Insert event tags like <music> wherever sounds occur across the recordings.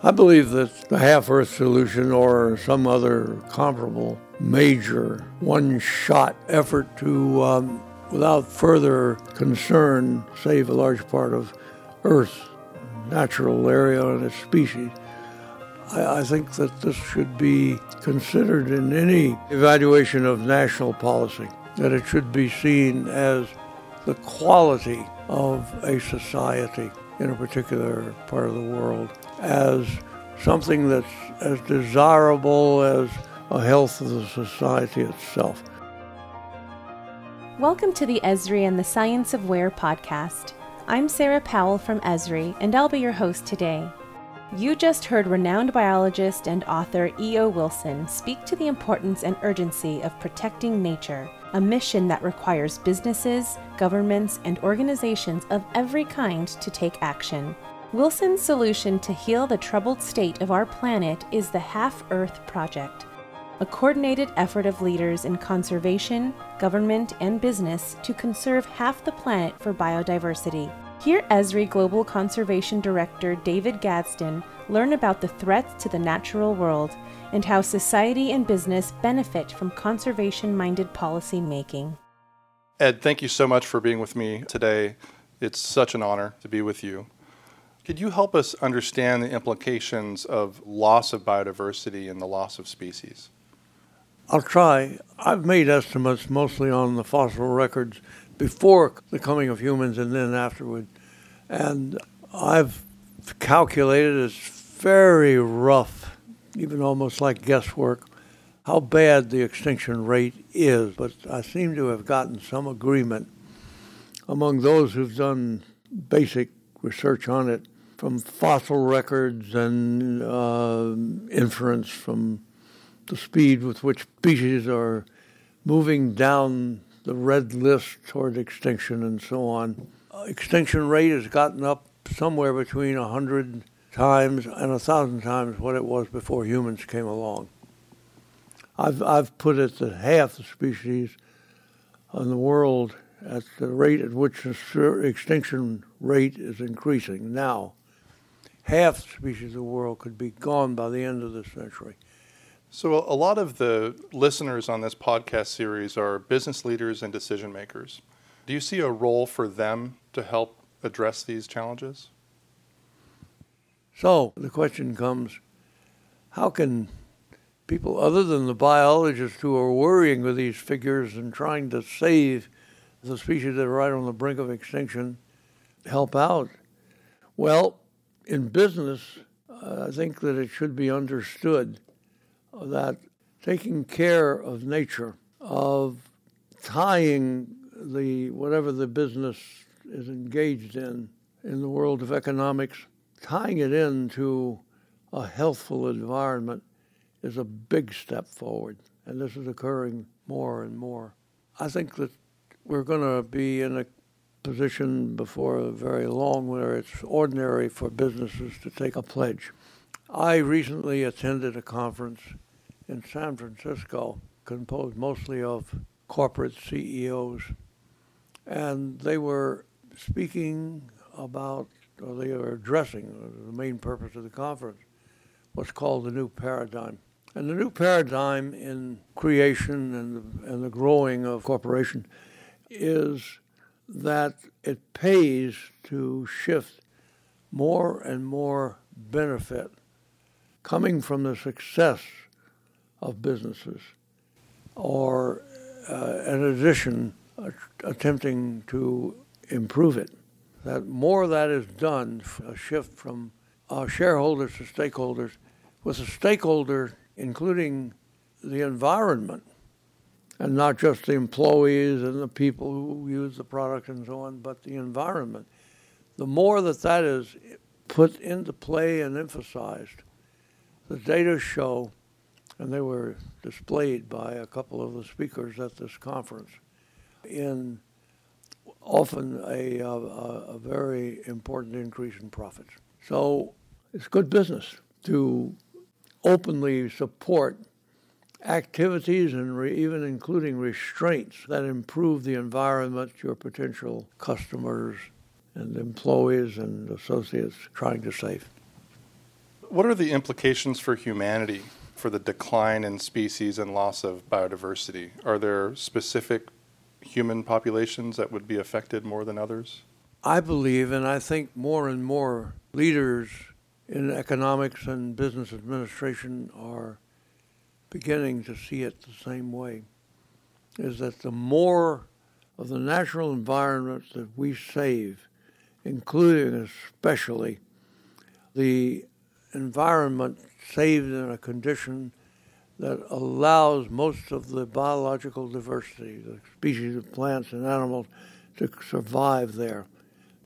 I believe that the half Earth solution or some other comparable major one shot effort to, um, without further concern, save a large part of Earth's natural area and its species. I, I think that this should be considered in any evaluation of national policy, that it should be seen as the quality of a society in a particular part of the world as something that's as desirable as a health of the society itself. Welcome to the Esri and the Science of Where podcast. I'm Sarah Powell from Esri, and I'll be your host today. You just heard renowned biologist and author E.O. Wilson speak to the importance and urgency of protecting nature, a mission that requires businesses, governments, and organizations of every kind to take action. Wilson's solution to heal the troubled state of our planet is the Half Earth Project, a coordinated effort of leaders in conservation, government, and business to conserve half the planet for biodiversity. Hear Esri Global Conservation Director David Gadsden learn about the threats to the natural world and how society and business benefit from conservation minded policy making. Ed, thank you so much for being with me today. It's such an honor to be with you. Could you help us understand the implications of loss of biodiversity and the loss of species? I'll try. I've made estimates mostly on the fossil records before the coming of humans and then afterward. And I've calculated it's very rough, even almost like guesswork, how bad the extinction rate is. But I seem to have gotten some agreement among those who've done basic research on it from fossil records and uh, inference from the speed with which species are moving down the red list toward extinction and so on. Uh, extinction rate has gotten up somewhere between 100 times and 1,000 times what it was before humans came along. I've, I've put it that half the species in the world at the rate at which the extinction rate is increasing now. Half the species of the world could be gone by the end of this century. So, a lot of the listeners on this podcast series are business leaders and decision makers. Do you see a role for them to help address these challenges? So, the question comes how can people other than the biologists who are worrying with these figures and trying to save the species that are right on the brink of extinction help out? Well, in business, I think that it should be understood that taking care of nature, of tying the whatever the business is engaged in in the world of economics, tying it into a healthful environment is a big step forward, and this is occurring more and more. I think that we're going to be in a position before very long where it's ordinary for businesses to take a pledge. I recently attended a conference in San Francisco composed mostly of corporate CEOs, and they were speaking about, or they were addressing, the main purpose of the conference, what's called the new paradigm. And the new paradigm in creation and the, and the growing of corporation is that it pays to shift more and more benefit coming from the success of businesses, or uh, in addition, attempting to improve it. That more of that is done, a shift from uh, shareholders to stakeholders, with the stakeholder including the environment and not just the employees and the people who use the product and so on, but the environment. The more that that is put into play and emphasized, the data show, and they were displayed by a couple of the speakers at this conference, in often a, uh, a, a very important increase in profits. So it's good business to openly support activities and re- even including restraints that improve the environment your potential customers and employees and associates trying to save. What are the implications for humanity for the decline in species and loss of biodiversity? Are there specific human populations that would be affected more than others? I believe, and I think more and more leaders in economics and business administration are beginning to see it the same way, is that the more of the natural environment that we save, including especially the environment saved in a condition that allows most of the biological diversity, the species of plants and animals, to survive there.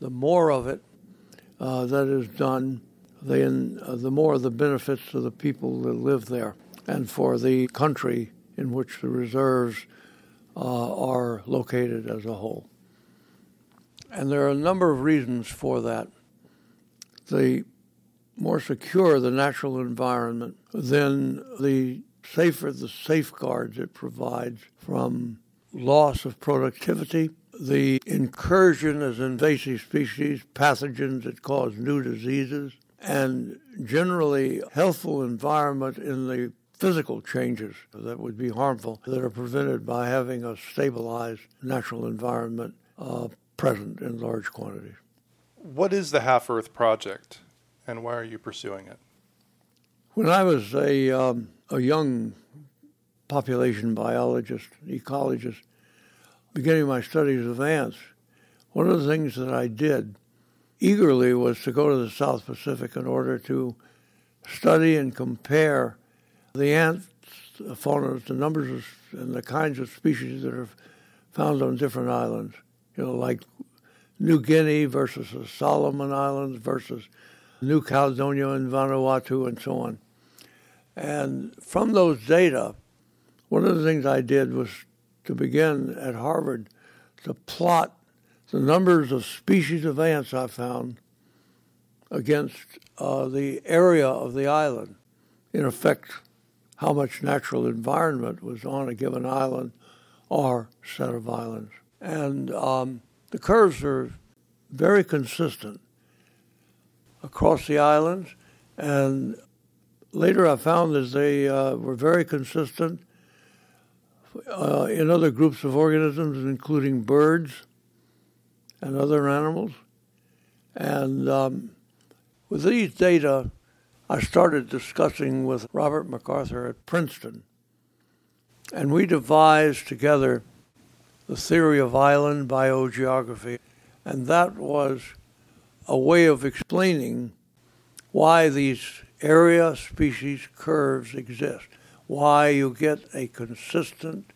The more of it uh, that is done, then uh, the more the benefits to the people that live there and for the country in which the reserves uh, are located as a whole. And there are a number of reasons for that. The more secure the natural environment, then the safer the safeguards it provides from loss of productivity, the incursion as invasive species, pathogens that cause new diseases, and generally healthful environment in the physical changes that would be harmful that are prevented by having a stabilized natural environment uh, present in large quantities. What is the Half Earth Project and why are you pursuing it? When I was a, um, a young population biologist, ecologist, beginning my studies of ants, one of the things that I did eagerly was to go to the South Pacific in order to study and compare the ant fauna, the numbers of, and the kinds of species that are found on different islands. You know, like New Guinea versus the Solomon Islands versus New Caledonia and Vanuatu and so on. And from those data, one of the things I did was to begin at Harvard to plot the numbers of species of ants I found against uh, the area of the island. In effect, how much natural environment was on a given island or set of islands. And um, the curves are very consistent across the islands. And later I found that they uh, were very consistent uh, in other groups of organisms, including birds and other animals. And um, with these data, I started discussing with Robert MacArthur at Princeton. And we devised together the theory of island biogeography. And that was a way of explaining why these area species curves exist, why you get a consistent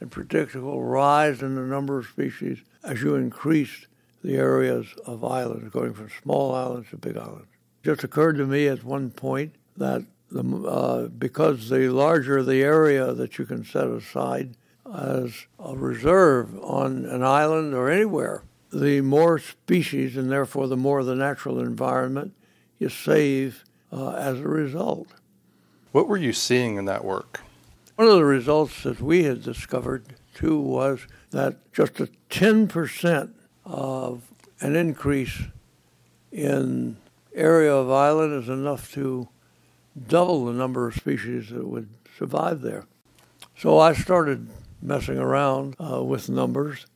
and predictable rise in the number of species as you increase the areas of islands, going from small islands to big islands. It just occurred to me at one point that the, uh, because the larger the area that you can set aside as a reserve on an island or anywhere, the more species and therefore the more the natural environment you save uh, as a result. What were you seeing in that work? One of the results that we had discovered too was that just a 10% of an increase in area of island is enough to double the number of species that would survive there. So I started messing around uh, with numbers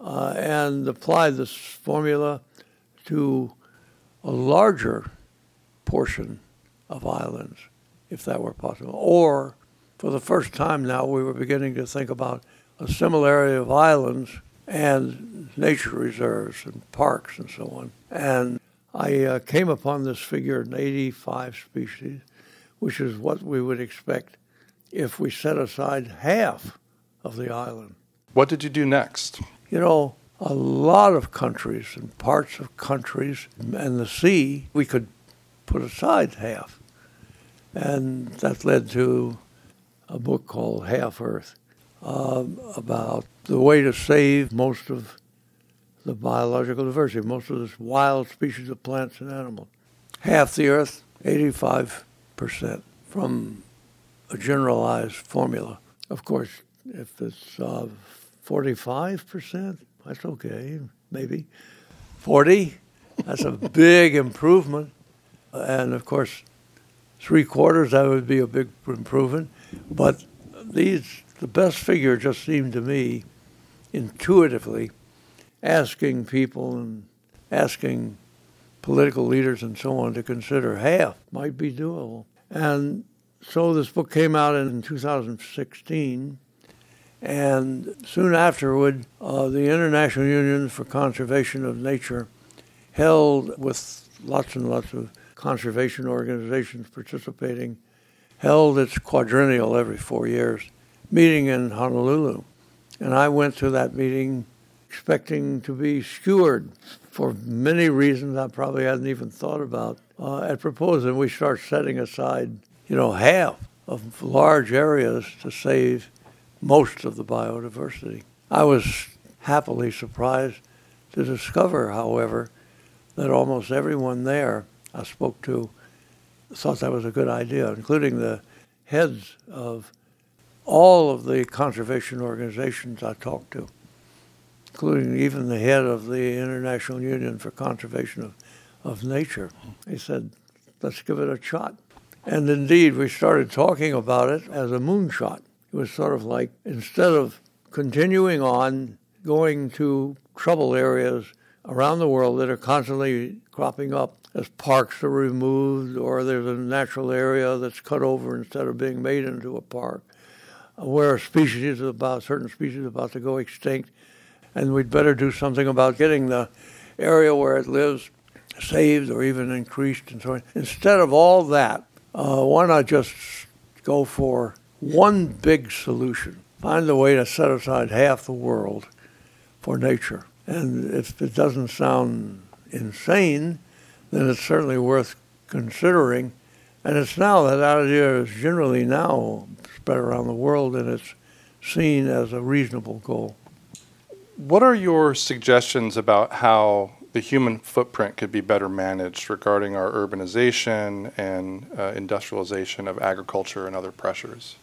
uh, and apply this formula to a larger portion of islands, if that were possible. Or, for the first time now, we were beginning to think about a similarity of islands and nature reserves and parks and so on. And I uh, came upon this figure in 85 species, which is what we would expect if we set aside half of the island. What did you do next? You know, a lot of countries and parts of countries and the sea, we could put aside half. And that led to a book called Half Earth um, about the way to save most of the biological diversity, most of this wild species of plants and animals. Half the Earth, 85% from a generalized formula. Of course, if it's uh, 45%, that's okay, maybe. 40, that's a <laughs> big improvement. And of course, three quarters, that would be a big improvement. But these, the best figure just seemed to me, intuitively, asking people and asking political leaders and so on to consider half might be doable. And so this book came out in 2016. And soon afterward, uh, the International Union for Conservation of Nature held, with lots and lots of conservation organizations participating, held its quadrennial every four years meeting in Honolulu. And I went to that meeting expecting to be skewered for many reasons I probably hadn't even thought about uh, at proposing we start setting aside, you know, half of large areas to save most of the biodiversity. I was happily surprised to discover, however, that almost everyone there I spoke to thought that was a good idea, including the heads of all of the conservation organizations I talked to, including even the head of the International Union for Conservation of, of Nature. He said, let's give it a shot. And indeed, we started talking about it as a moonshot. It was sort of like instead of continuing on going to trouble areas around the world that are constantly cropping up as parks are removed or there's a natural area that's cut over instead of being made into a park, where a species is about certain species about to go extinct, and we'd better do something about getting the area where it lives saved or even increased and so on. Instead of all that, uh, why not just go for one big solution? Find a way to set aside half the world for nature. And if it doesn't sound insane, then it's certainly worth considering. And it's now that idea is generally now spread around the world and it's seen as a reasonable goal. What are your suggestions about how the human footprint could be better managed regarding our urbanization and uh, industrialization of agriculture and other pressures?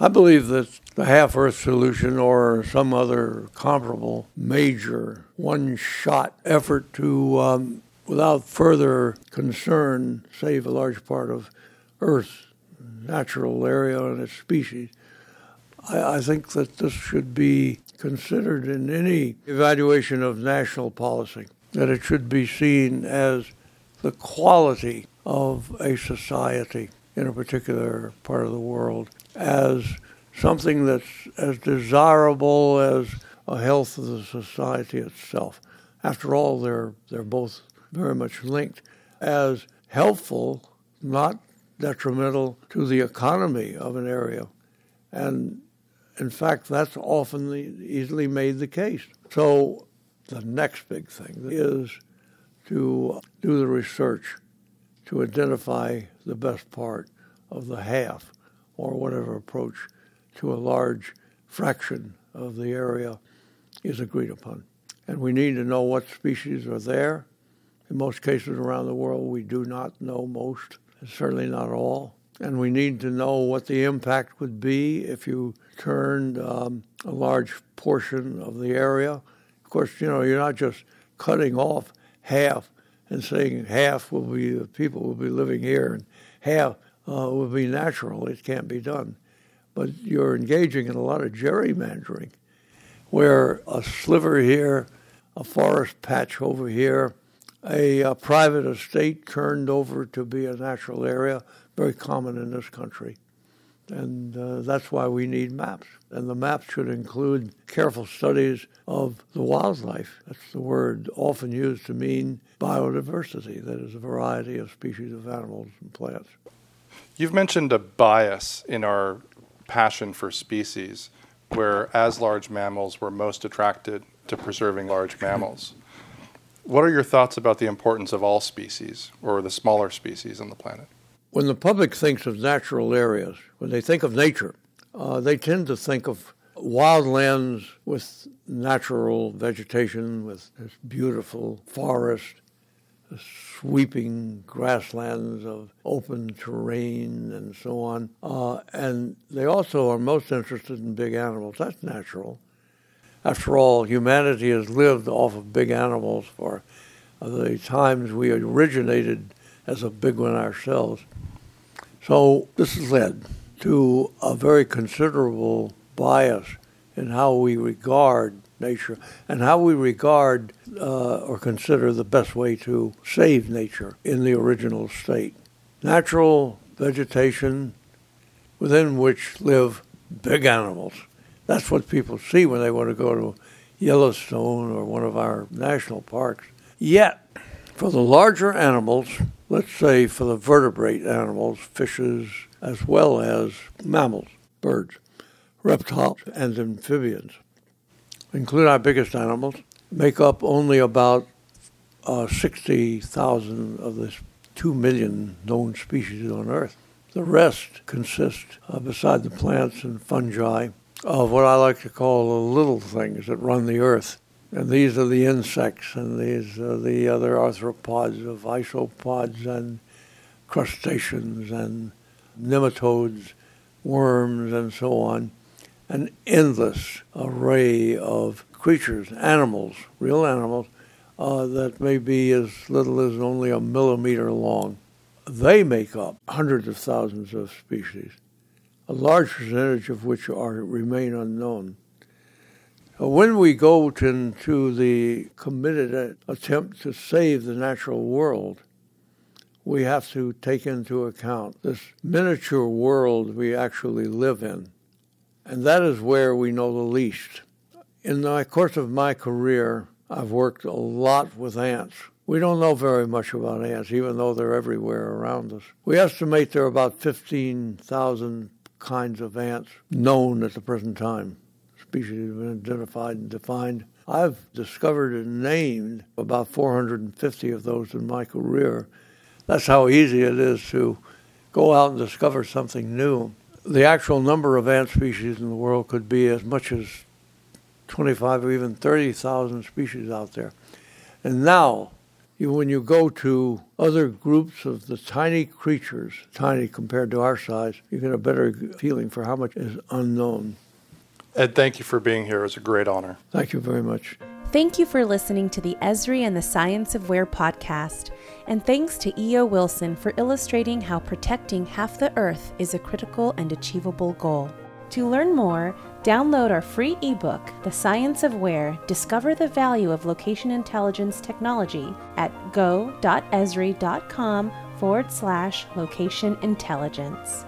I believe that the half Earth solution or some other comparable major one shot effort to, um, without further concern, save a large part of Earth's natural area and its species. I, I think that this should be considered in any evaluation of national policy, that it should be seen as the quality of a society in a particular part of the world as something that's as desirable as a health of the society itself. After all, they're, they're both very much linked as helpful, not detrimental to the economy of an area. And in fact, that's often the, easily made the case. So the next big thing is to do the research to identify the best part of the half or whatever approach to a large fraction of the area is agreed upon. And we need to know what species are there. In most cases around the world, we do not know most, certainly not all. And we need to know what the impact would be if you turned um, a large portion of the area. Of course, you know, you're not just cutting off half and saying half will be the people will be living here and half uh, will be natural. It can't be done. But you're engaging in a lot of gerrymandering where a sliver here, a forest patch over here, a, a private estate turned over to be a natural area, very common in this country. And uh, that's why we need maps. And the maps should include careful studies of the wildlife. That's the word often used to mean biodiversity, that is, a variety of species of animals and plants. You've mentioned a bias in our passion for species, where as large mammals, we're most attracted to preserving large mammals. What are your thoughts about the importance of all species or the smaller species on the planet? When the public thinks of natural areas, when they think of nature, uh, they tend to think of wildlands with natural vegetation, with this beautiful forest, sweeping grasslands of open terrain and so on. Uh, and they also are most interested in big animals. That's natural. After all, humanity has lived off of big animals for the times we originated as a big one ourselves. So this has led to a very considerable bias in how we regard nature and how we regard uh, or consider the best way to save nature in the original state. Natural vegetation within which live big animals. That's what people see when they want to go to Yellowstone or one of our national parks. Yet, for the larger animals, let's say for the vertebrate animals, fishes, as well as mammals, birds, reptiles, and amphibians, include our biggest animals, make up only about uh, 60,000 of the 2 million known species on Earth. The rest consist, uh, beside the plants and fungi, of what I like to call the little things that run the earth. And these are the insects, and these are the other arthropods of isopods and crustaceans and nematodes, worms, and so on. An endless array of creatures, animals, real animals, uh, that may be as little as only a millimeter long. They make up hundreds of thousands of species a large percentage of which are remain unknown. When we go to, into the committed attempt to save the natural world, we have to take into account this miniature world we actually live in. And that is where we know the least. In the course of my career, I've worked a lot with ants. We don't know very much about ants, even though they're everywhere around us. We estimate there are about 15,000 kinds of ants known at the present time. Species have been identified and defined. I've discovered and named about 450 of those in my career. That's how easy it is to go out and discover something new. The actual number of ant species in the world could be as much as 25 or even 30,000 species out there. And now, you, when you go to other groups of the tiny creatures, tiny compared to our size, you get a better feeling for how much is unknown. Ed, thank you for being here. It was a great honor. Thank you very much. Thank you for listening to the Esri and the Science of Where podcast. And thanks to E.O. Wilson for illustrating how protecting half the Earth is a critical and achievable goal. To learn more, download our free ebook, The Science of Where Discover the Value of Location Intelligence Technology at go.esri.com forward slash location intelligence.